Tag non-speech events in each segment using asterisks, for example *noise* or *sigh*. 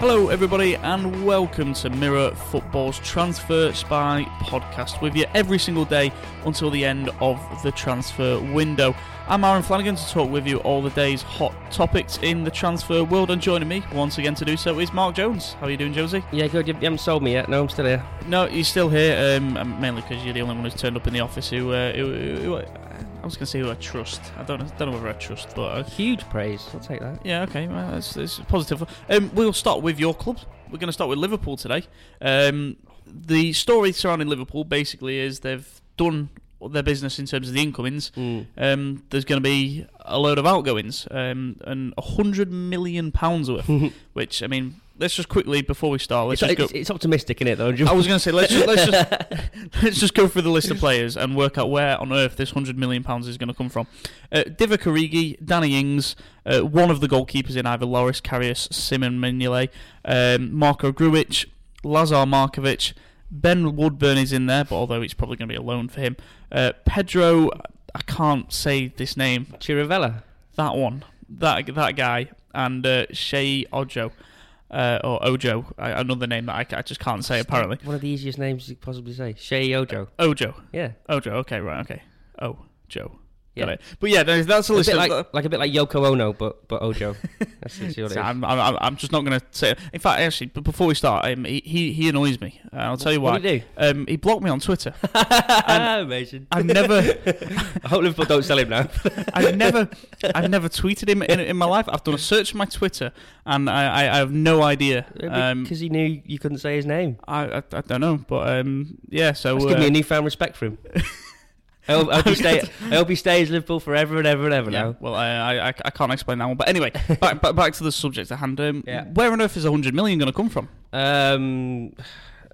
Hello, everybody, and welcome to Mirror Football's Transfer Spy podcast with you every single day until the end of the transfer window. I'm Aaron Flanagan to talk with you all the day's hot topics in the transfer world, and joining me once again to do so is Mark Jones. How are you doing, Jonesy? Yeah, good. You haven't sold me yet. No, I'm still here. No, you're still here, um, mainly because you're the only one who's turned up in the office who, uh, who, who, who I was going to say who I trust. I don't, don't know whether I trust, but uh, Huge praise. I'll take that. yeah, okay, well, it's, it's positive. Um, we'll start with your club. We're going to start with Liverpool today. Um, the story surrounding Liverpool basically is they've done their business in terms of the incomings. Mm. Um, there's going to be a load of outgoings, um, and a hundred million pounds worth. *laughs* which I mean, let's just quickly before we start, let's It's, just go. it's, it's optimistic, isn't it? Though. I was going to say let's just, let's just *laughs* let's just go through the list of players and work out where on earth this hundred million pounds is going to come from. Uh, Divock Origi, Danny Ings, uh, one of the goalkeepers in either Loris Karius, Simon Mignolet, um, Marko Grujic, Lazar Markovic, Ben Woodburn is in there, but although it's probably going to be a loan for him. Uh, Pedro, I can't say this name. Chirivella. That one, that that guy, and uh, Sheyi Ojo. Uh, or Ojo, another name that I, I just can't say apparently. One of the easiest names you could possibly say. Sheyi Ojo. Ojo. Yeah. Ojo. Okay, right. Okay. Oh, Joe. Got it. But yeah, no, that's a A like, like a bit like Yoko Ono, but but Ojo. *laughs* That's literally what it So. I'm, I'm, I'm just not going to say. It. In fact, actually, but before we start, um, he, he he annoys me. Uh, I'll tell you why. What do you do? Um, he blocked me on Twitter. *laughs* Amazing. I've never, *laughs* I hope Liverpool don't sell him now. I've never, I've never tweeted him in, in my life. I've done a search for my Twitter, and I, I, I have no idea. Um, because he knew you couldn't say his name. I, I, I don't know, but um, yeah. So That's uh, given me a newfound respect for him. I hope, I hope he *laughs* stay. I hope he stays Liverpool forever and ever and ever Yeah, now. well, I, I, I I can't explain that one. But anyway, *laughs* back, back, back to the subject at hand. Um, Yeah. Where on earth is 100 million going to come from? Um,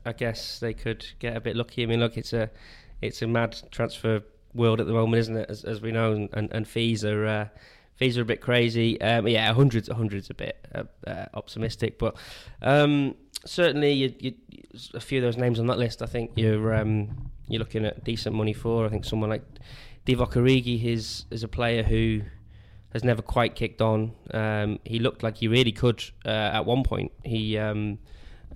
I guess they could get a bit lucky. I mean, look, it's a it's a mad transfer world at the moment, isn't it? As, as we know, and, and, and fees are uh, fees are a bit crazy. Um, yeah, hundreds, hundreds a bit uh, uh, optimistic, but um, certainly you, you, a few of those names on that list. I think you're um, you're looking at decent money for. I think someone like Divock Origi is is a player who has never quite kicked on. Um, he looked like he really could uh, at one point. He um,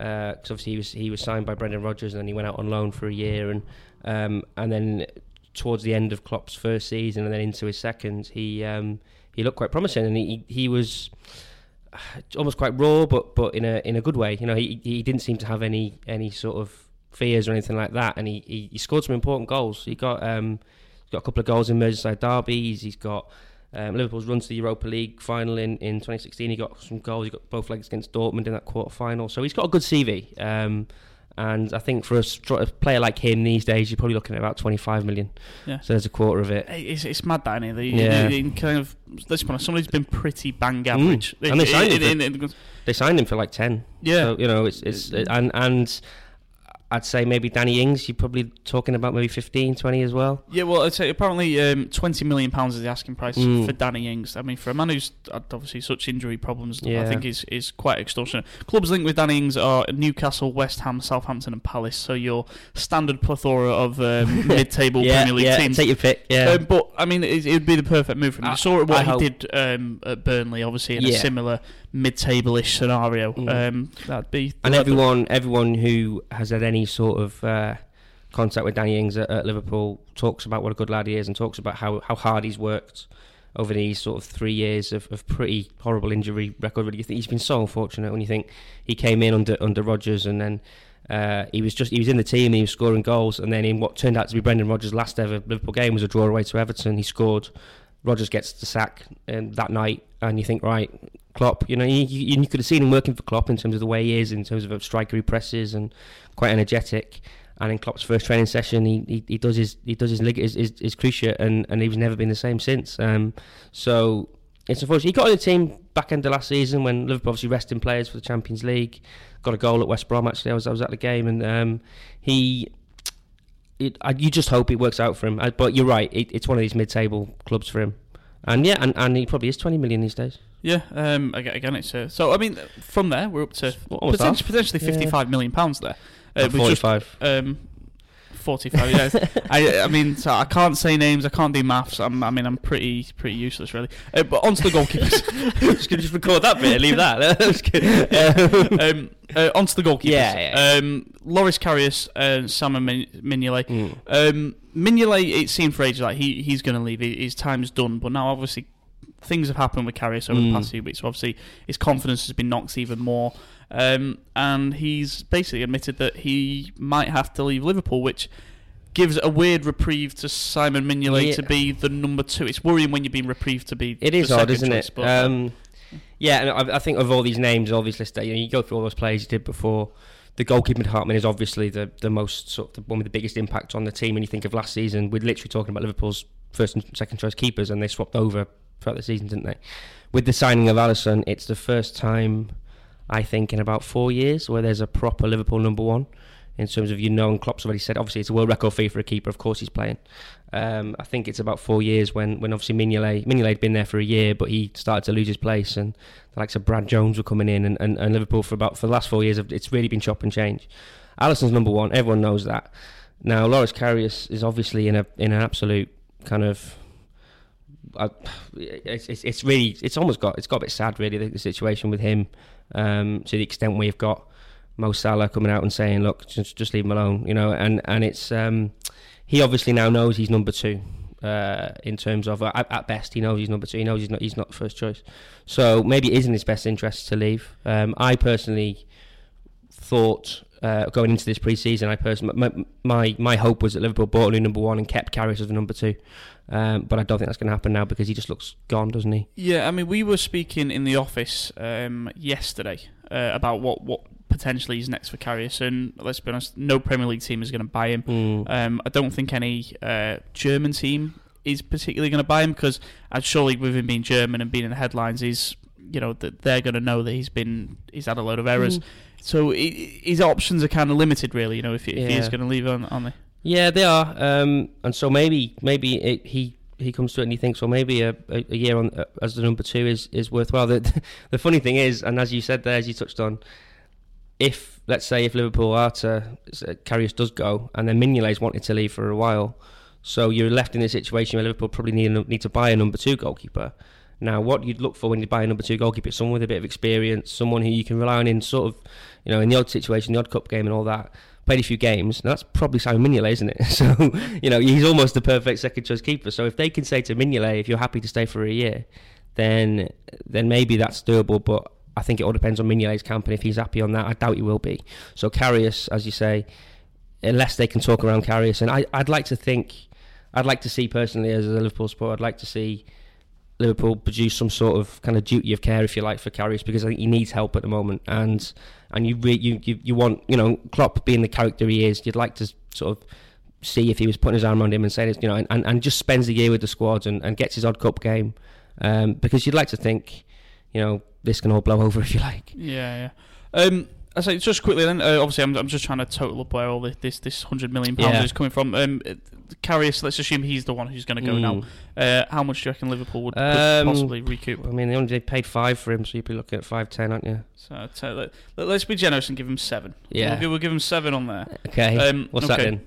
uh obviously he was he was signed by Brendan Rodgers and then he went out on loan for a year and um, and then towards the end of Klopp's first season and then into his second he um, he looked quite promising and he he was uh, almost quite raw but but in a in a good way you know he he didn't seem to have any any sort of fears or anything like that and he he, he scored some important goals he got um he's got a couple of goals in Merseyside derbies he's got um, Liverpool's run to the Europa League final in, in 2016. He got some goals. He got both legs against Dortmund in that quarter final. So he's got a good CV. Um, and I think for a, str- a player like him these days, you're probably looking at about 25 million. Yeah. So there's a quarter of it. It's, it's mad that, isn't it? The, Yeah. the- the kind of, let's be honest, somebody's been pretty bang average. Mm. And they signed him In- in- in- They signed him for like 10. Yeah. So, you know, it's it's and and I'd say maybe Danny Ings. You're probably talking about maybe 15, 20 as well. Yeah, well, I'd say apparently um, twenty million pounds is the asking price Mm. for Danny Ings. I mean, for a man who's had obviously such injury problems, I think is is quite extortionate. Clubs linked with Danny Ings are Newcastle, West Ham, Southampton, and Palace. So your standard plethora of um, *laughs* mid-table yeah, Premier League yeah, teams. Take your pick. Yeah. Um, but I mean, it would be the perfect move for him. I- I saw what I he hope- did um, at Burnley, obviously in a similar mid-table-ish scenario. Mm. Um, that'd be and that'd- everyone everyone who has had any sort of uh, contact with Danny Ings at, at Liverpool talks about what a good lad he is and talks about how, how hard he's worked over these sort of three years of, of pretty horrible injury record. Really, you think he's been so unfortunate when you think he came in under under Rodgers and then. Uh, he was just he was in the team and he was scoring goals and then in what turned out to be Brendan Rodgers' last ever Liverpool game was a draw away to Everton. He scored. Rodgers gets the sack um, that night, and you think, right, Klopp. You know, you, you, you could have seen him working for Klopp in terms of the way he is, in terms of a striker he presses and quite energetic. And in Klopp's first training session, he, he, he does his he does his his, his, his cruciate, and and he's never been the same since. Um, so it's unfortunate. He got on the team back end of last season when Liverpool obviously resting players for the Champions League. Got a goal at West Brom. Actually, I was I was at the game, and um, he. It, I, you just hope it works out for him, I, but you're right. It, it's one of these mid-table clubs for him, and yeah, and, and he probably is 20 million these days. Yeah, um, aga- again, it's uh, so. I mean, from there we're up to potentially, potentially Yeah. fifty-five million pounds there. Uh, with just, 45. um, 45. years. *laughs* I, I mean, so I can't say names. I can't do maths. I'm, I mean, I'm pretty, pretty useless, really. Uh, but onto the goalkeepers. *laughs* just gonna just record that bit and leave that. *laughs* Good. um, uh, onto the goalkeepers. Yeah, yeah. Um, Loris Karius and Min- Mignolet. Mm. Um, Mignolet, it seemed for ages like he, he's going to leave. His time's done. But now, obviously, things have happened with Karius over the Mm. past few weeks. So obviously, his confidence has been knocked even more. Um, and he's basically admitted that he might have to leave Liverpool, which gives a weird reprieve to Simon Mignolet Yeah. to be the number two. It's worrying when you're being reprieved to be. It the is odd, isn't choice, it? Um, yeah, and I, I think of all these names, all these lists, you know, you go through all those players you did before. The goalkeeping department is obviously the the most sort of the one with the biggest impact on the team. When you think of last season, we're literally talking about Liverpool's first and second choice keepers, and they swapped over throughout the season, didn't they? With the signing of Alisson, it's the first time I think in about four years where there's a proper Liverpool number one. In terms of you know, and Klopp's already said, obviously it's a world record fee for a keeper. Of course he's playing. Um, I think it's about four years when, when obviously Mignolet Mignolet had been there for a year, but he started to lose his place, and the likes of Brad Jones were coming in, and, and, and Liverpool for about for the last four years, it's really been chop and change. Alisson's number one, everyone knows that. Now Loris Karius is obviously in a in an absolute kind of. Uh, *sighs* it's, it's it's really it's almost got it's got a bit sad really the, the situation with him um, to the extent we've got Mo Salah coming out and saying look just just leave him alone you know? And and it's um, he obviously now knows he's number two uh, in terms of at, at best he knows he's number two. He knows he's not he's not first choice. So maybe it is in his best interest to leave. Um, I personally thought uh, going into this pre-season I personally my, my my hope was that Liverpool bought a new number one and kept Karius as the number two um, but I don't think that's going to happen now because he just looks gone doesn't he Yeah, I mean, we were speaking in the office um, yesterday uh, about what, what potentially is next for Karius, and let's be honest, no Premier League team is going to buy him. Mm. Um, I don't think any uh, German team is particularly going to buy him because, surely with him being German and being in the headlines, he's you know that they're going to know that he's been he's had a load of errors. Mm. So i his options are kind of limited, really. You know, if, he- if he is Yeah. going to leave on, on the Yeah, they are, um, and so maybe maybe it, he he comes to it and he thinks, well, maybe a, a, a year on uh, as the number two is, is worthwhile. *laughs* The, the funny thing is, and as you said there, as you touched on, if let's say if Liverpool are to uh, Karius does go, and then Mignolet's wanted to leave for a while, so you're left in a situation where Liverpool probably need a- need to buy a number two goalkeeper. Now, what you'd look for when you buy a number two goalkeeper someone with a bit of experience, someone who you can rely on in sort of, you know, in the odd situation, the odd cup game and all that. Played a few games. Now, that's probably Simon Mignolet, isn't it? *laughs* So, you know, he's almost the perfect second choice keeper. So if they can say to Mignolet, if you're happy to stay for a year, then then maybe that's doable. But I think it all depends on Mignolet's camp, and if he's happy on that, I doubt he will be. So Karius, as you say, unless they can talk around Karius, and I, I'd like to think, I'd like to see personally as a Liverpool supporter, I'd like to see Liverpool produce some sort of kind of duty of care, if you like, for Karius because I think he needs help at the moment, and and you re- you, you you want you know Klopp being the character he is, you'd like to sort of see if he was putting his arm around him and saying it's you know and, and, and just spends the year with the squad and, and gets his odd cup game, um, because you'd like to think, you know, this can all blow *laughs* over if you like. Yeah, yeah. Um, I say just quickly then. Uh, obviously, I'm, I'm just trying to total up where all this this, this hundred million pounds Yeah. is coming from. Um, Karius, let's assume he's the one who's going to go now. Mm. Uh, how much do you reckon Liverpool would, Um, possibly recoup? I mean, they only paid five for him, so you'd be looking at five ten, aren't you? So, so let, us be generous and give him seven. Yeah. we'll, give- we'll give him seven on there. Okay. Um, What's that okay. then?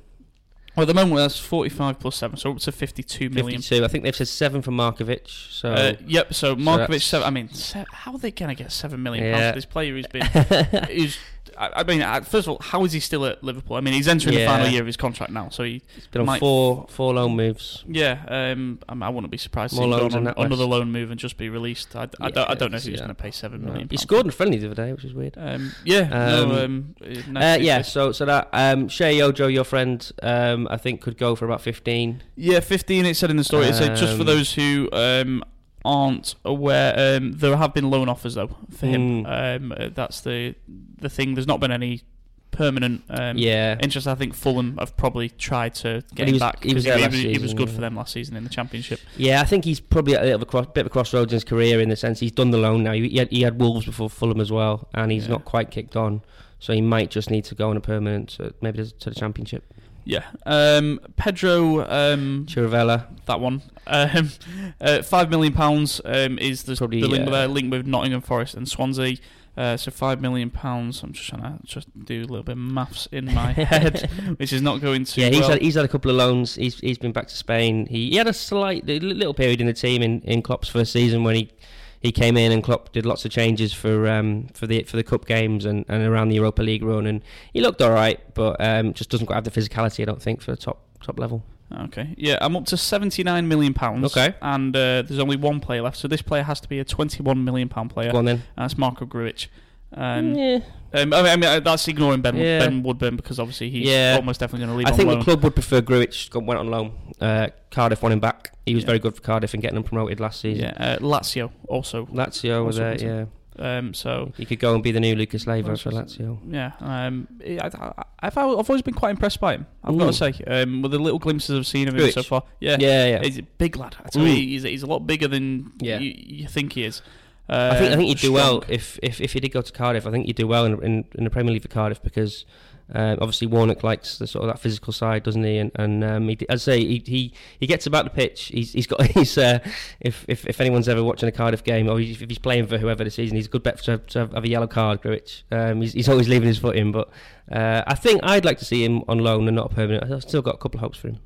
Well, at the moment that's forty-five plus seven, so up to fifty-two million. Fifty-two. I think they've said seven for Markovic. So Uh, yep. So Markovic, that's- seven. I mean, se- how are they going to get seven million Yeah. pounds for this player who's been? *laughs* who's, I, I mean, first of all, how is he still at Liverpool? I mean, he's entering the Yeah. final year of his contract now, so he He's been on might- four four loan moves. Yeah, um, I, I wouldn't be surprised to More see him go on than that another loan move and just be released. I, I, don't, I don't know if he's yeah. going to pay seven million. He pounds. scored in friendly the other day, which is weird. Um, yeah, no, Um, um, uh, Uh, nice yeah, so so that um, Sheyi Yojo, your friend, um, I think could go for about fifteen. yeah, fifteen. It said in the story. It said just for Um, those who um, aren't aware, um, there have been loan offers though for him. Mm. Um, uh, that's the the thing. There's not been any permanent um, yeah, interest. I think Fulham have probably tried to get him was- back he was because there he, last he was good yeah. for them last season in the Championship. yeah. I think he's probably at a, bit of a cross, bit of a crossroads in his career in the sense he's done the loan now. He, he, had, he had Wolves before Fulham as well, and he's Yeah. not quite kicked on. So he might just need to go on a permanent, to, maybe to the Championship. Yeah. Um, Pedro, um, Chirivella. that one. Um, *laughs* uh, five million pounds um, is the, Probably, the link, uh, link with Nottingham Forest and Swansea. Uh, so five million pounds. I'm just trying to just do a little bit of maths in my *laughs* head, which is not going to. Yeah, he's well. had he's had a couple of loans. He's he's been back to Spain. He, he had a slight little period in the team in, in Klopp's first season when he, he came in and Klopp did lots of changes for um for the for the cup games and, and around the Europa League run and he looked all right, but um just doesn't quite have the physicality I don't think for the top top level. Okay, yeah, I'm up to 79 million pounds. Okay. and uh, there's only one player left, so this player has to be a 21 million pound player. Go on then. That's Marko Grujic. Um, yeah. um, I mean, I mean, uh, that's ignoring Ben, Yeah. ben Woodburn because obviously he's Yeah. almost definitely going to leave I on think loan. the club would prefer Grujic got- went on loan. Uh, Cardiff won him back. He was Yeah. very good for Cardiff and getting them promoted last season. yeah, uh, Lazio also. Lazio was Also there, yeah. Um, so He could go and be the new Lucas Leiva for Lazio. yeah, um, I, I, I've, I've always been quite impressed by him. I've got to Mm. say, um, with the little glimpses I've seen of him Grujic? so far. Yeah, Yeah, yeah. he's a big lad. I tell Mm. you, he's, he's a lot bigger than Yeah. you, you think he is. Uh, I think I think you'd do well if, if if he did go to Cardiff. I think you'd do well in in, in the Premier League for Cardiff because um, obviously Warnock likes the sort of that physical side, doesn't he? And and um, he, as I say, he, he he gets about the pitch. He's he's got *laughs* his uh, if, if if anyone's ever watching a Cardiff game or if he's playing for whoever this season, he's a good bet to, to have a yellow card. Grujic. Um, he's, he's always leaving his foot in, but uh, I think I'd like to see him on loan and not permanent. I've still got a couple of hopes for him.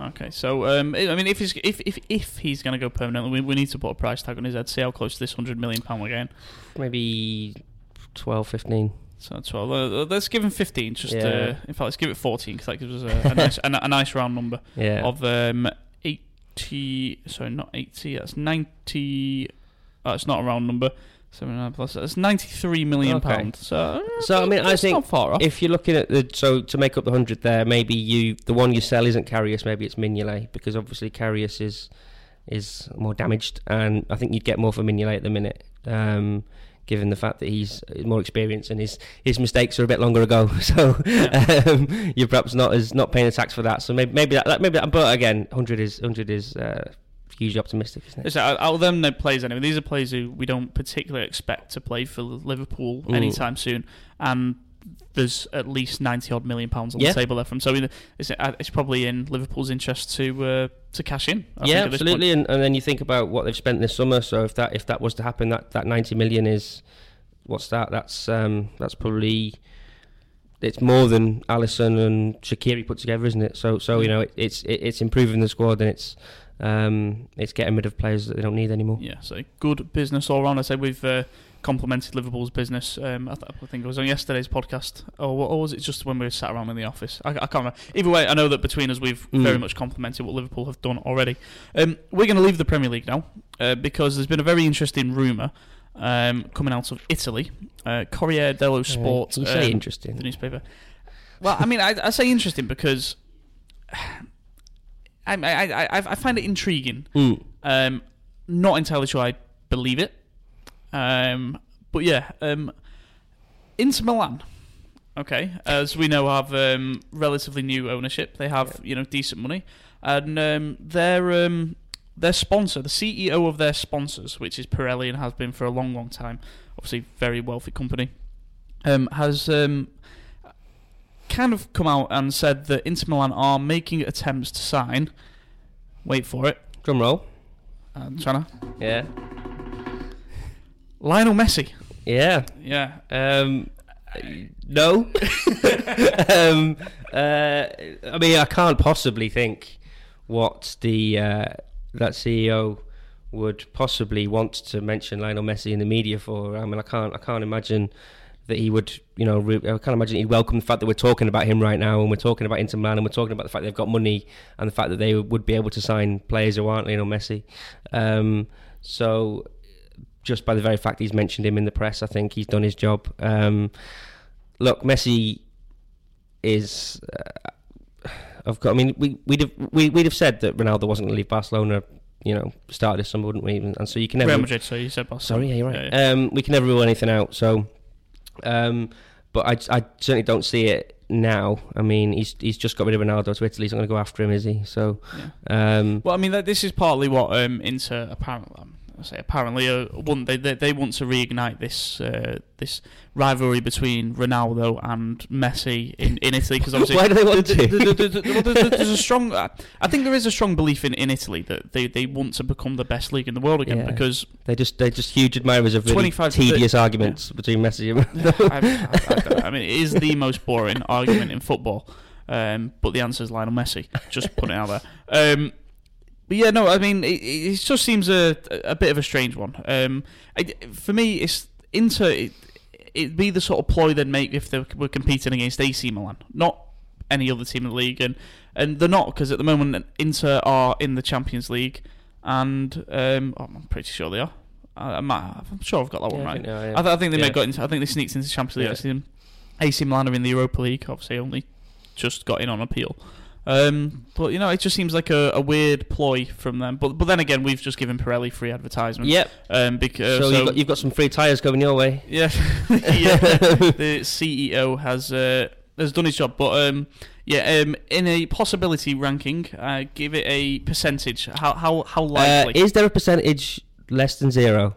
Okay, so um, I mean, if he's if if, if he's going to go permanently, we, we need to put a price tag on his head. See how close to this hundred million pound we're getting. Maybe 12, 15. So twelve. Uh, let's give him fifteen. Just Yeah. uh, in fact, let's give it fourteen because that gives us a, a nice a, a nice round number Yeah. of um eighty. Sorry, not eighty. That's ninety. Oh, it's not a round number. Seven and a half plus. That's ninety-three million Okay. pounds. So, uh, So, I mean, I that's think not far off. if you're looking at the so to make up the hundred there, maybe you the one you sell isn't Karius, maybe it's Mignolet because obviously Karius is is more damaged, and I think you'd get more for Mignolet at the minute, um, given the fact that he's more experienced and his his mistakes are a bit longer ago. *laughs* So um, you're perhaps not as not paying the tax for that. So maybe maybe that, that maybe that, but again, hundred is hundred is uh, hugely optimistic, isn't it? Out of them no players anyway, these are players who we don't particularly expect to play for Liverpool Mm. anytime soon, and there's at least ninety odd million pounds on Yeah. the table there from. So it's, uh, it's probably in Liverpool's interest to uh, to cash in. I yeah, think, at this point. absolutely. And, and then you think about what they've spent this summer. So if that if that was to happen, that, that ninety million is what's that? That's um, that's probably it's more than Alisson and Shaqiri put together, isn't it? So so you know it, it's it, it's improving the squad and it's um, it's getting rid of players that they don't need anymore. Yeah, so good business all round. I say we've uh, complimented Liverpool's business. Um, I, th- I think it was on yesterday's podcast, or, or was it just when we were sat around in the office? I, I can't remember. Either way, I know that between us we've Mm. very much complimented what Liverpool have done already. Um, we're going to leave the Premier League now uh, because there's been a very interesting rumour um, coming out of Italy. Uh, Corriere dello Sport, you say um, interesting. the newspaper. Well, I mean, I, I say interesting because I, I, I, I find it intriguing. Mm. Um, not entirely sure I believe it. Um, but yeah, um, Inter Milan. Okay, as we know, have um, relatively new ownership. They have you know decent money, and um, their um, their sponsor, the CEO of their sponsors, which is Pirelli and has been for a long, long time, obviously very wealthy company, um, has um, kind of come out and said that Inter Milan are making attempts to sign. Wait for it. Drum roll. I'm trying to Yeah. Lionel Messi. Yeah. Yeah. Um, no. *laughs* um, uh, I mean, I can't possibly think what the uh, that CEO would possibly want to mention Lionel Messi in the media for. I mean, I can't. I can't imagine that he would. You know, re- I can't imagine he'd welcome the fact that we're talking about him right now, and we're talking about Inter Milan, and we're talking about the fact they've got money, and the fact that they would be able to sign players who aren't Lionel Messi. Um, so just by the very fact he's mentioned him in the press, I think he's done his job. Um, look, Messi is. Uh, I've got. I mean, we we'd have we, we'd have said that Ronaldo wasn't going to leave Barcelona. You know, start this summer, wouldn't we? And so you can never. Real Madrid, so you said Barcelona. Sorry, yeah, you're right. Yeah, yeah. Um, we can never rule anything out. So, um, but I, I certainly don't see it now. I mean, he's he's just got rid of Ronaldo to Italy. He's not going to go after him, is he? So, Yeah. um, Well, I mean, this is partly what um, Inter apparently. I say apparently uh, want they, they they want to reignite this uh, this rivalry between Ronaldo and Messi in, in Italy because obviously *laughs* Why do they want to? there's, a strong I think there is a strong belief in, in Italy that they, they want to become the best league in the world again Yeah. because They just they're just huge admirers of really 25 to tedious arguments between Messi and *laughs* I, I, I. I mean it is the most boring argument in football um, but the answer is Lionel Messi just put it out there um, but yeah no I mean it, it just seems a, a bit of a strange one um, I, for me it's Inter it, it'd be the sort of ploy they'd make if they were competing against AC Milan not any other team in the league and and they're not because at the moment Inter are in the Champions League and um, I'm pretty sure they are I, I'm sure I've got that one Yeah, I right think yeah. I, th- I think they may Yeah. have got into. I think they sneaked into the Champions League. Yeah. AC Milan are in the Europa League. Obviously, only just got in on appeal. Um, but you know, it just seems like a, a weird ploy from them. But but then again, we've just given Pirelli free advertisement. Yep. Um, because so, you've, got, you've got some free tyres coming your way. yeah, *laughs* yeah. The CEO has uh, has done his job. But um, yeah, um, in a possibility ranking, uh, give it a percentage. How how how Uh, likely? is there a percentage less than zero?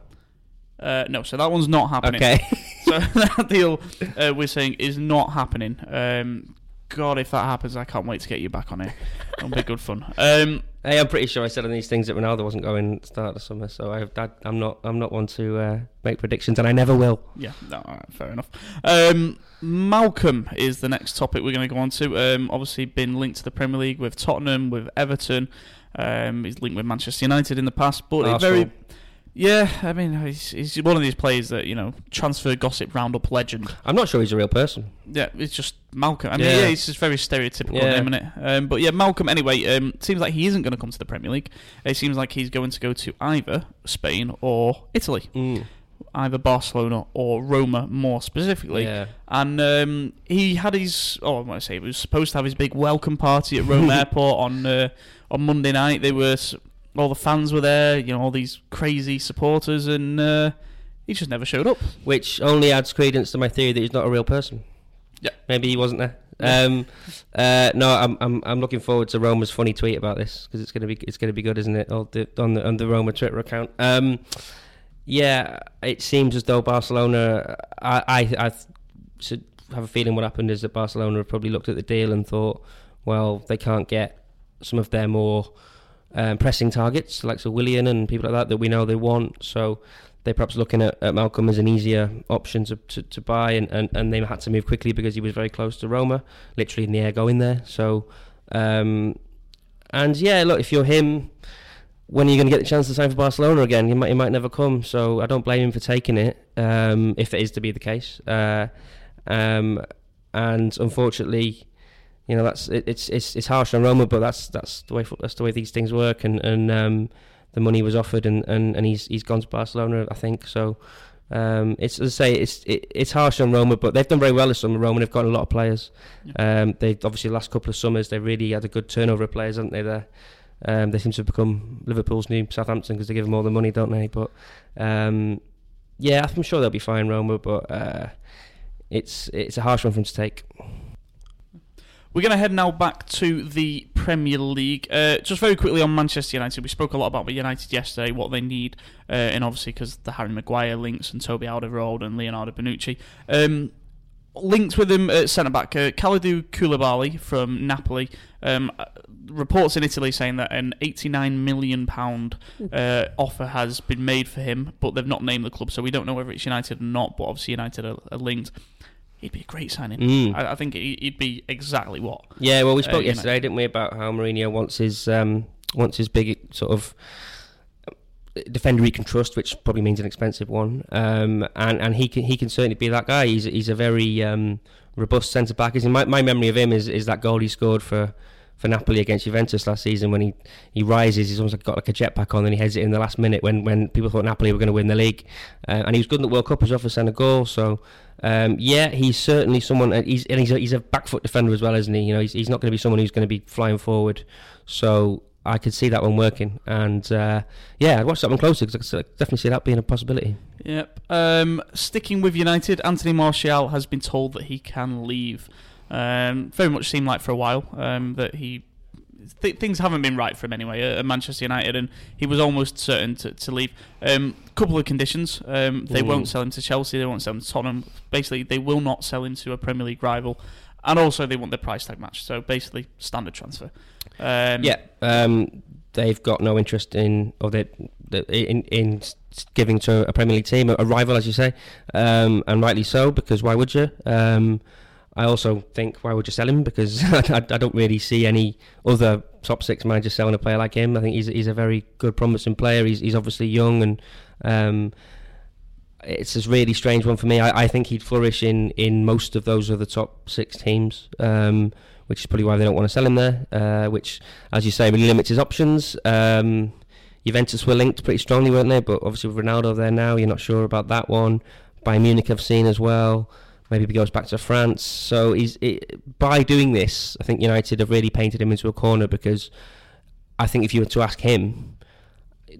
Uh, no, so that one's not happening. Okay. *laughs* So *laughs* that deal uh, we're saying is not happening. Um, God, if that happens, I can't wait to get you back on here. It'll be good fun. Um, hey, I'm pretty sure I said on these things that Ronaldo wasn't going the start the summer, so I, I'm not I'm not one to uh, make predictions, and I never will. yeah, no, right, fair enough. Um, Malcom is the next topic we're going to go on to. Um, obviously, been linked to the Premier League with Tottenham, with Everton. Um, he's linked with Manchester United in the past, but very. Yeah, I mean, he's, he's one of these players that you know, transfer gossip roundup legend. I'm not sure he's a real person. Yeah, it's just Malcom. I mean, Yeah. yeah, it's just very stereotypical Yeah. name, isn't it? Um, but yeah, Malcom. Anyway, um, seems like he isn't going to come to the Premier League. It seems like he's going to go to either Spain or Italy, Mm. either Barcelona or Roma, more specifically. Yeah. And um, he had his, oh, I want to say, he was supposed to have his big welcome party at Rome *laughs* Airport on uh, on Monday night. They were all the fans were there, you know, all these crazy supporters, and uh, he just never showed up. Which only adds credence to my theory that he's not a real person. Yeah. Maybe he wasn't there. Um, uh, no, I'm, I'm I'm looking forward to Roma's funny tweet about this because it's gonna be it's gonna be good, isn't it? On the on the, on the Roma Twitter account. Um, yeah, it seems as though Barcelona. I I, I should have a feeling what happened is that Barcelona have probably looked at the deal and thought, well, they can't get some of their more um, pressing targets, like so Willian and people like that that we know they want. So they're perhaps looking at, at Malcom as an easier option to, to, to buy, and, and, and they had to move quickly because he was very close to Roma, literally in the air going there. So, um, and yeah, look, if you're him, when are you going to get the chance to sign for Barcelona again? He might, he might never come. So I don't blame him for taking it, um, if it is to be the case. Uh, um, and unfortunately, you know that's it, it's it's it's harsh on Roma, but that's that's the way that's the way these things work. And and um, the money was offered, and, and, and he's he's gone to Barcelona, I think. So um, it's as I say, it's it, it's harsh on Roma, but they've done very well this summer. Roma, they've got a lot of players. Um, they've obviously the last couple of summers they really had a good turnover of players, haven't they? There, um, they seem to have become Liverpool's new Southampton because they give them all the money, don't they? But um, yeah, I'm sure they'll be fine, Roma. But uh, it's it's a harsh one for them to take. We're going to head now back to the Premier League. Uh, just very quickly on Manchester United. We spoke a lot about United yesterday, what they need, uh, and obviously because the Harry Maguire links and Toby Alderweireld and Leonardo Bonucci. Um, linked with him at centre back, uh, Kalidou Koulibaly from Napoli. Um, uh, reports in Italy saying that an 89 million pound uh, offer has been made for him, but they've not named the club, so we don't know whether it's United or not. But obviously United are, are linked. He'd be a great signing. Mm. I, I think he- he'd be exactly what. Yeah, well, we Uh, spoke know. yesterday, didn't we, about how Mourinho wants his um, wants his big sort of defender he can trust, which probably means an expensive one. Um, and and he can he can certainly be that guy. He's he's a very um, robust centre back. Is my my memory of him is is that goal he scored for. For Napoli against Juventus last season, when he, he rises, he's almost got like a jetpack on, and he heads it in the last minute when, when people thought Napoli were going to win the league, uh, and he was good in the World Cup as well for Senegal. So um, yeah, he's certainly someone. And he's and he's a, he's a back foot defender as well, isn't he? You know, he's, he's not going to be someone who's going to be flying forward. So I could see that one working, and uh, yeah, I'd watch that one closer because I could definitely see that being a possibility. Yep. Um, sticking with United, Anthony Martial has been told that he can leave. Um, very much seemed like for a while um, that he th- things haven't been right for him anyway at Manchester United, and he was almost certain to, to leave. Um, couple of conditions: um, they won't sell him to Chelsea, they won't sell him to Tottenham. Basically, they will not sell him to a Premier League rival, and also they want the price tag match. So basically, standard transfer. Um, yeah, um, they've got no interest in or they, they- in in giving to a Premier League team a, a rival, as you say, um, and rightly so because why would you? I also think why would you sell him because *laughs* I, I don't really see any other top six managers selling a player like him. I think he's he's a very good, promising player. He's he's obviously young and. Um, it's a really strange one for me. I, I think he'd flourish in, in most of those other top six teams, um, which is probably why they don't want to sell him there. Uh, which, as you say, really limits his options. Um, Juventus were linked pretty strongly, weren't they? But obviously with Ronaldo there now, you're not sure about that one. Bayern Munich I've seen as well. Maybe he goes back to France. So he's it, by doing this, I think United have really painted him into a corner because I think if you were to ask him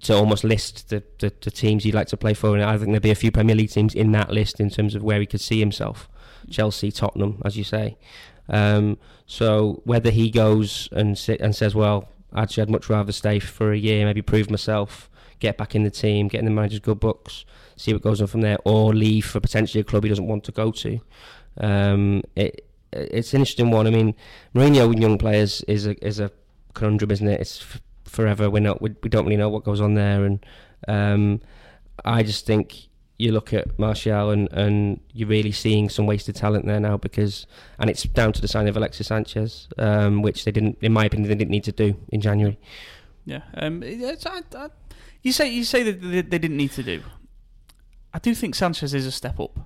to almost list the, the, the teams he'd like to play for, and I think there'd be a few Premier League teams in that list in terms of where he could see himself. Chelsea, Tottenham, as you say. Um, so whether he goes and sit and says, "Well, actually, I'd much rather stay for a year, maybe prove myself, get back in the team, get in the manager's good books, see what goes on from there, or leave for potentially a club he doesn't want to go to." Um, it, it's an interesting one. I mean, Mourinho with young players is a is a conundrum, isn't it? It's f- forever. We're not. We, we don't really know what goes on there, and um, I just think you look at Martial and, and you're really seeing some wasted talent there now because, and it's down to the sign of Alexis Sanchez, um, which they didn't, in my opinion, they didn't need to do in January. Yeah. Um, I, I, you say you say that they, they didn't need to do. I do think Sanchez is a step up.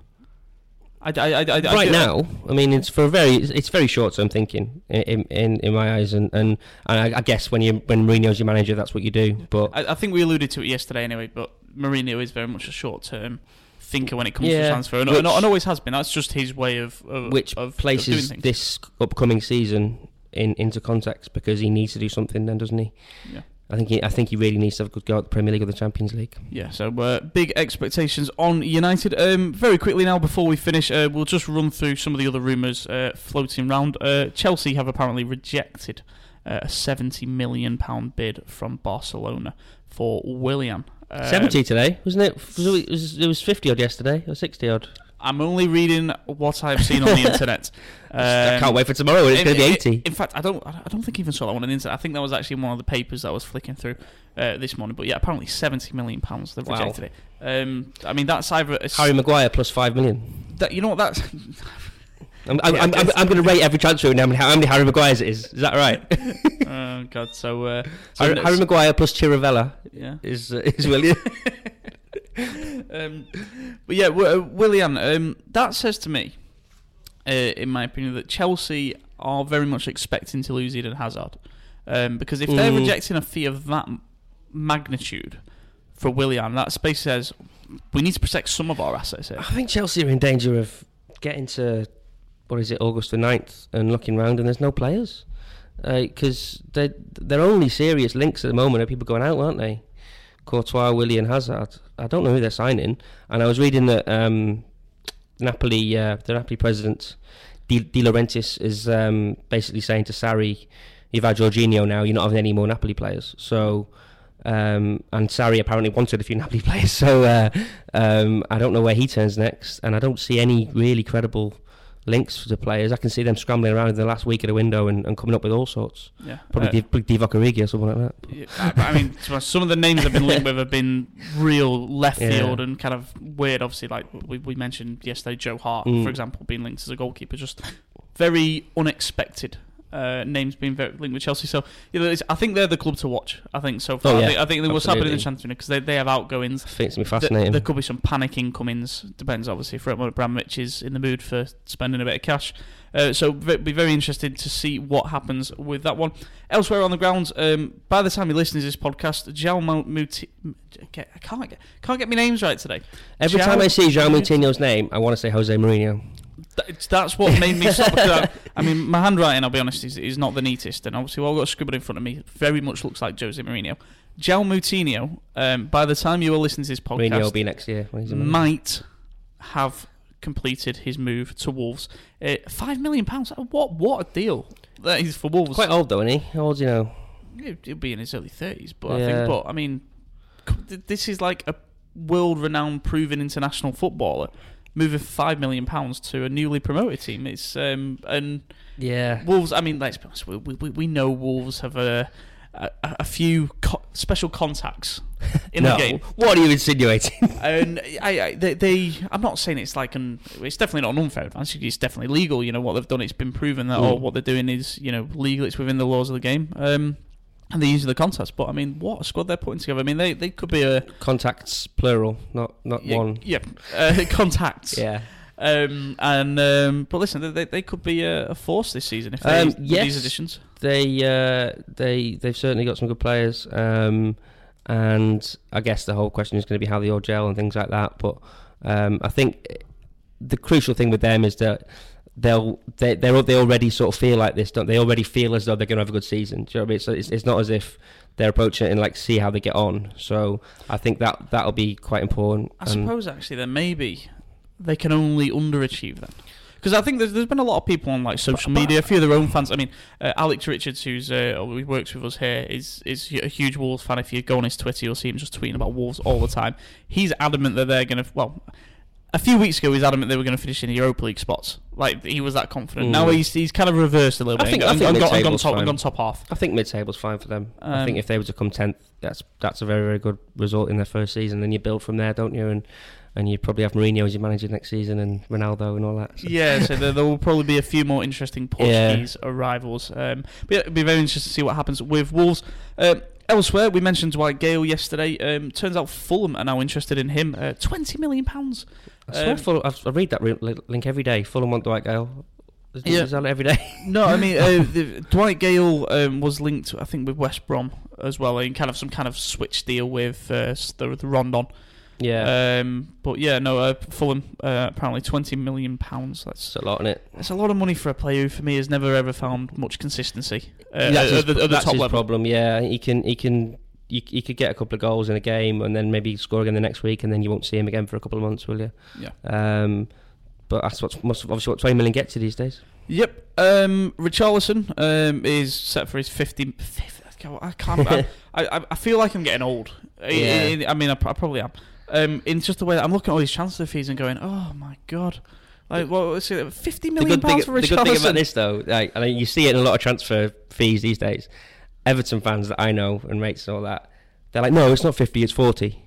I, I, I, right now, I mean, it's for a very, it's, very short term thinking in, in in my eyes, and and, and I, I guess when you when Mourinho's your manager, that's what you do. But I, I think we alluded to it yesterday anyway, but Mourinho is very much a short term thinker when it comes to transfer, and, which- and, always has been. That's just his way of, of which of, of places things. this upcoming season in into context because he needs to do something, then doesn't he? Yeah. I think he, I think he really needs to have a good go at the Premier League or the Champions League. Yeah, so uh, big expectations on United. Um, very quickly now, before we finish, uh, we'll just run through some of the other rumours uh, floating around. Uh, Chelsea have apparently rejected uh, a seventy million pound bid from Barcelona for Willian. Um, Seventy today, wasn't it? It, it was, it was fifty odd yesterday or sixty odd. I'm only reading what I've seen on the *laughs* internet. I Um, can't wait for tomorrow. It's going to be eighty. In fact, I don't. I don't think I even saw that one on the internet. I think that was actually in one of the papers that I was flicking through uh, this morning. But yeah, apparently seventy million pounds. They've Wow. rejected it. Um, I mean, that's either Harry Maguire plus five million. that, you know what that's. I'm, I'm, Yeah, I'm, I'm, I'm going to rate every transfer and how many, Harry Maguires it is. Is that right? *laughs* *laughs* oh god. So, uh, so Harry, Harry Maguire plus Chirivella yeah. is uh, is Willian. *laughs* Um, but yeah, w- uh, Willian. Um, that says to me, uh, in my opinion, that Chelsea are very much expecting to lose Eden Hazard. Um, because if they're Mm. rejecting a fee of that m- magnitude for Willian, that space says we need to protect some of our assets here. I think Chelsea are in danger of getting to what is it, August the 9th, and looking round and there's no players because they their only serious links at the moment are people going out, aren't they? Courtois, Willian, Hazard. I don't know who they're signing, and I was reading that um, Napoli, uh, the Napoli president Di, De Laurentiis, is um, basically saying to Sarri, "You've had Jorginho now. You're not having any more Napoli players." So. Um, and Sarri apparently wanted a few *laughs* Napoli players, so uh, um, I don't know where he turns next, and I don't see any really credible links to players. I can see them scrambling around in the last week of the window and, and coming up with all sorts. Yeah, Probably Uh, Div- Divock Origi or something like that. Yeah, I, I mean, to be honest, some of the names I've been linked with have been real left Yeah. field and kind of weird. Obviously, like we, we mentioned yesterday, Joe Hart, Mm. for example, being linked as a goalkeeper, just very unexpected. Uh, names being very linked with Chelsea, so you know, I think they're the club to watch. I think so far. Oh, I think, I think what's happening in the transfer because they, they have outgoings. I think it's gonna be fascinating. there could be some panic incomings. Depends, obviously, if Roman Abramovich is in the mood for spending a bit of cash. Uh, so be very interested to see what happens with that one. Elsewhere on the grounds, um, by the time you listen to this podcast, João I can't get can't get my names right today. Every João- time I see João Moutinho's name, I want to say Jose Mourinho. Th- That's what made me stop. I, I mean, my handwriting, I'll be honest, is, is not the neatest, and obviously, what I've got scribbled in front of me very much looks like Jose Mourinho. João Moutinho, um, by the time you are listening to this podcast, Mourinho will be next year. when he's a manager. might have completed his move to Wolves. Uh, Five million pounds. What what a deal that is for Wolves. Quite old though, isn't he? How old do you know? He'll be in his early thirties, but I think. But I mean, this is like a world-renowned, proven international footballer moving five million pounds to a newly promoted team. It's um and Yeah. Wolves. I mean, let's be honest. We we, we know Wolves have a a, a few co- special contacts in no. the game. What are you insinuating? *laughs* And I, I they, they, I'm not saying it's like an, it's definitely not an unfair advantage. It's definitely legal. You know what they've done. It's been proven that, Mm. or what they're doing is, you know, legal. It's within the laws of the game. Um, and they're using the contacts. But I mean, what a squad they're putting together. I mean, they, they could be a Contacts plural, not not yeah, one. yeah, uh, *laughs* contacts. Yeah. Um, and um, but listen, they, they could be a, a force this season if they um, yes, these additions. They uh, they they've certainly got some good players, um, and I guess the whole question is going to be how they all gel and things like that. But um, I think the crucial thing with them is that they'll they they they already sort of feel like this, don't they? They already feel as though they're going to have a good season. Do you know what I mean? So it's, it's not as if they're approaching it and like see how they get on. So I think that that'll be quite important. I And- suppose actually then maybe they can only underachieve then. Because I think there's, there's been a lot of people on like social But- media, a few of their own fans. I mean, uh, Alex Richards, who's uh, who works with us here, is is a huge Wolves fan. If you go on his Twitter, you'll see him just tweeting about Wolves all the time. He's adamant that they're going to. Well, a few weeks ago, he's adamant they were going to finish in the Europa League spots. Like he was that confident. Mm. Now he's he's kind of reversed a little I bit think- and, I think and, got, and gone top and fine. gone top half. I think mid-table's fine for them. I Um, think if they were to come tenth, that's that's a very very good result in their first season. Then you build from there, don't you? And and you probably have Mourinho as your manager next season and Ronaldo and all that. So- Yeah, so there, there will probably be a few more interesting *laughs* Portuguese arrivals. Um, but yeah, it'll be very interesting to see what happens with Wolves. Um, elsewhere, we mentioned Dwight Gayle yesterday. Um, turns out Fulham are now interested in him. Uh, Twenty million pounds. I swear, Um, Fulham, I, read that link every day. Fulham want Dwight Gayle. Is, Yeah. is that every day? *laughs* No, I mean uh, *laughs* the, Dwight Gayle um, was linked, I think, with West Brom as well, in kind of some kind of switch deal with uh, the, the Rondon. yeah, Um, but yeah, no, uh, Fulham uh, apparently twenty million pounds. That's it's a lot on it. that's a lot of money for a player who, for me, has never ever found much consistency uh, that's at, his, the, at the that's top his level. problem. Yeah, he can he can. You, you could get a couple of goals in a game and then maybe score again the next week and then you won't see him again for a couple of months, will you? Yeah. Um, but that's what's must obviously what twenty million gets you these days. Yep. Um, Richarlison um, is set for his 50. 50 I can't. I, *laughs* I, I feel like I'm getting old. I- Yeah. I, I mean, I, I probably am. Um, in just the way that I'm looking at all these transfer fees and going, oh my god, like what was it? 50 The thing, pounds for the good thing about Richarlison. this though, like, and you see it in a lot of transfer fees these days. Everton fans that I know and mates and all that, they're like, no, it's not fifty, it's forty.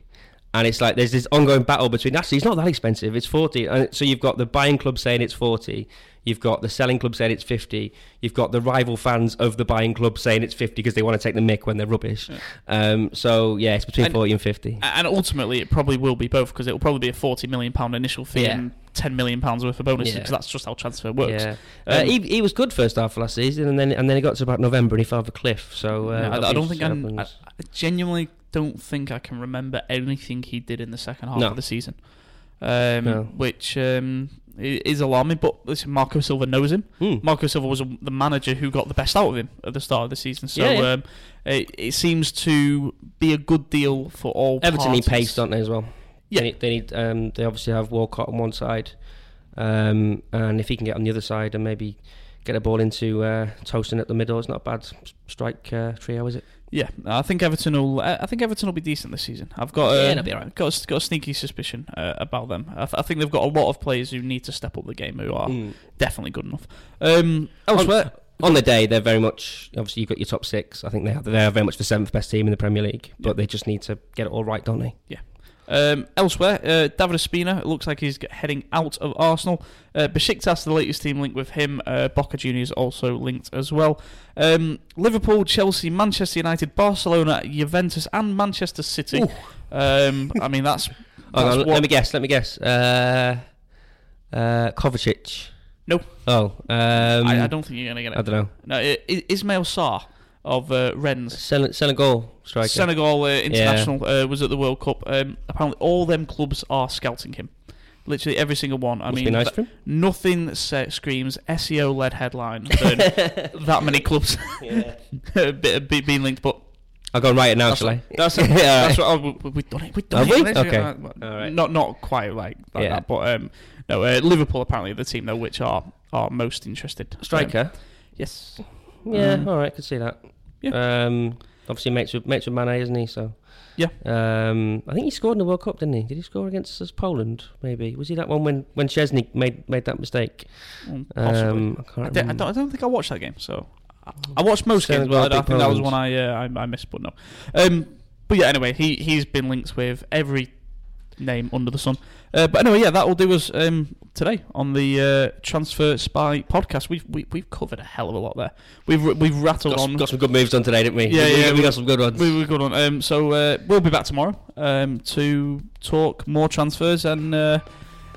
And it's like there's this ongoing battle between actually it's not that expensive, it's forty. And so you've got the buying club saying it's forty, you've got the selling club saying it's fifty, you've got the rival fans of the buying club saying it's fifty because they want to take the mick when they're rubbish. Yeah. Um, so yeah, it's between And- forty and fifty. and ultimately, it probably will be both because it will probably be a 40 million pound initial fee Yeah. and 10 million pounds worth of bonuses Yeah. because that's just how transfer works. Yeah, uh, Um, he, he was good first half of last season, and then and then he got to about November and he fell off a cliff. So uh, No, I, I don't think I'm, I. I genuinely don't think I can remember anything he did in the second half No. of the season, um, No. which um, is alarming. But listen, Marco Silva knows him. Hmm. Marco Silva was the manager who got the best out of him at the start of the season. So Yeah, yeah. Um, it, it seems to be a good deal for all. Everton need parties. pace, don't they, as well? Yeah. They need, they, need um, they obviously have Walcott on one side, um, and if he can get on the other side and maybe get a ball into uh, Tosun at the middle, it's not a bad strike uh, trio, is it? Yeah, I think Everton will. I I think Everton will be decent this season. I've got Yeah, uh, they'll be alright. got a, got a sneaky suspicion uh, about them. I, th- I think they've got a lot of players who need to step up the game who are Mm. definitely good enough. Um, elsewhere, On the day, they're very much obviously you've got your top six. I think they have, they are very much the seventh best team in the Premier League, but Yeah. they just need to get it all right, don't they? Um, elsewhere, uh, David Ospina, looks like he's heading out of Arsenal. Uh, Besiktas, the latest team linked with him. Uh, Boca Juniors also linked as well. Um, Liverpool, Chelsea, Manchester United, Barcelona, Juventus, and Manchester City. Um, I mean, that's. *laughs* That's let me guess. Let me guess. Uh, uh, Kovacic. No. Oh, um, I, I don't think you're going to get it. I don't know. No, Ismail Sarr of uh, Rennes. Sen- Senegal striker. Senegal uh, international uh, was at the World Cup. Um, apparently, all them clubs are scouting him. Literally every single one. I Must mean, nice th- for him. nothing sa- screams SEO led headline than *laughs* that many clubs *laughs* be- being linked. But I'll go and write it now, that's shall I? that's, *laughs* Yeah, that's alright. what oh, we- we've done it. We've done Have it. we? Okay. Not not quite like, like Yeah. that, but um, no, uh, Liverpool apparently are the team though which are are most interested. Um, Striker. yes. Yeah, Um, all right, could see that. yeah. Um, obviously mates with mates with Mane, isn't he? So. Yeah. Um, I think he scored in the World Cup, didn't he? Did he score against us, Poland? Maybe was he that one when when Szczesny made made that mistake? Mm, possibly. Um, I I, don't, I don't think I watched that game. So I, watched most games, but I, I think that was one I, uh, I I missed. But no. Um, but yeah, anyway, he he's been linked with every name under the sun. Uh, but anyway, yeah, that will do us um, today on the uh, Transfer Spy podcast. We've we, we've covered a hell of a lot there. We've we've rattled Got, on. some, got some good moves done today, didn't we? Yeah, we, yeah, we, we- got some good ones. We were good on. Um, so uh, we'll be back tomorrow um, to talk more transfers and uh,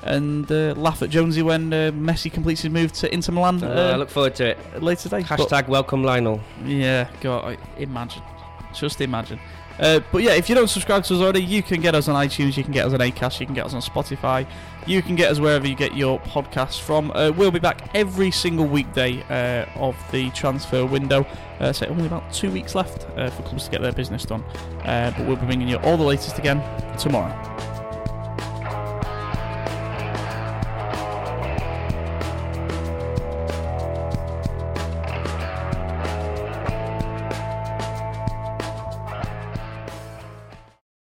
and uh, laugh at Jonesy when uh, Messi completes his move to Inter Milan Uh, I look forward to it. later today. But- Hashtag welcome Lionel. yeah, God, imagine. Just imagine. Uh, but yeah, if you don't subscribe to us already, you can get us on iTunes, you can get us on Acast, you can get us on Spotify, you can get us wherever you get your podcasts from. Uh, we'll be back every single weekday uh, of the transfer window. Uh, so only about two weeks left uh, for clubs to get their business done. But we'll be bringing you all the latest again tomorrow.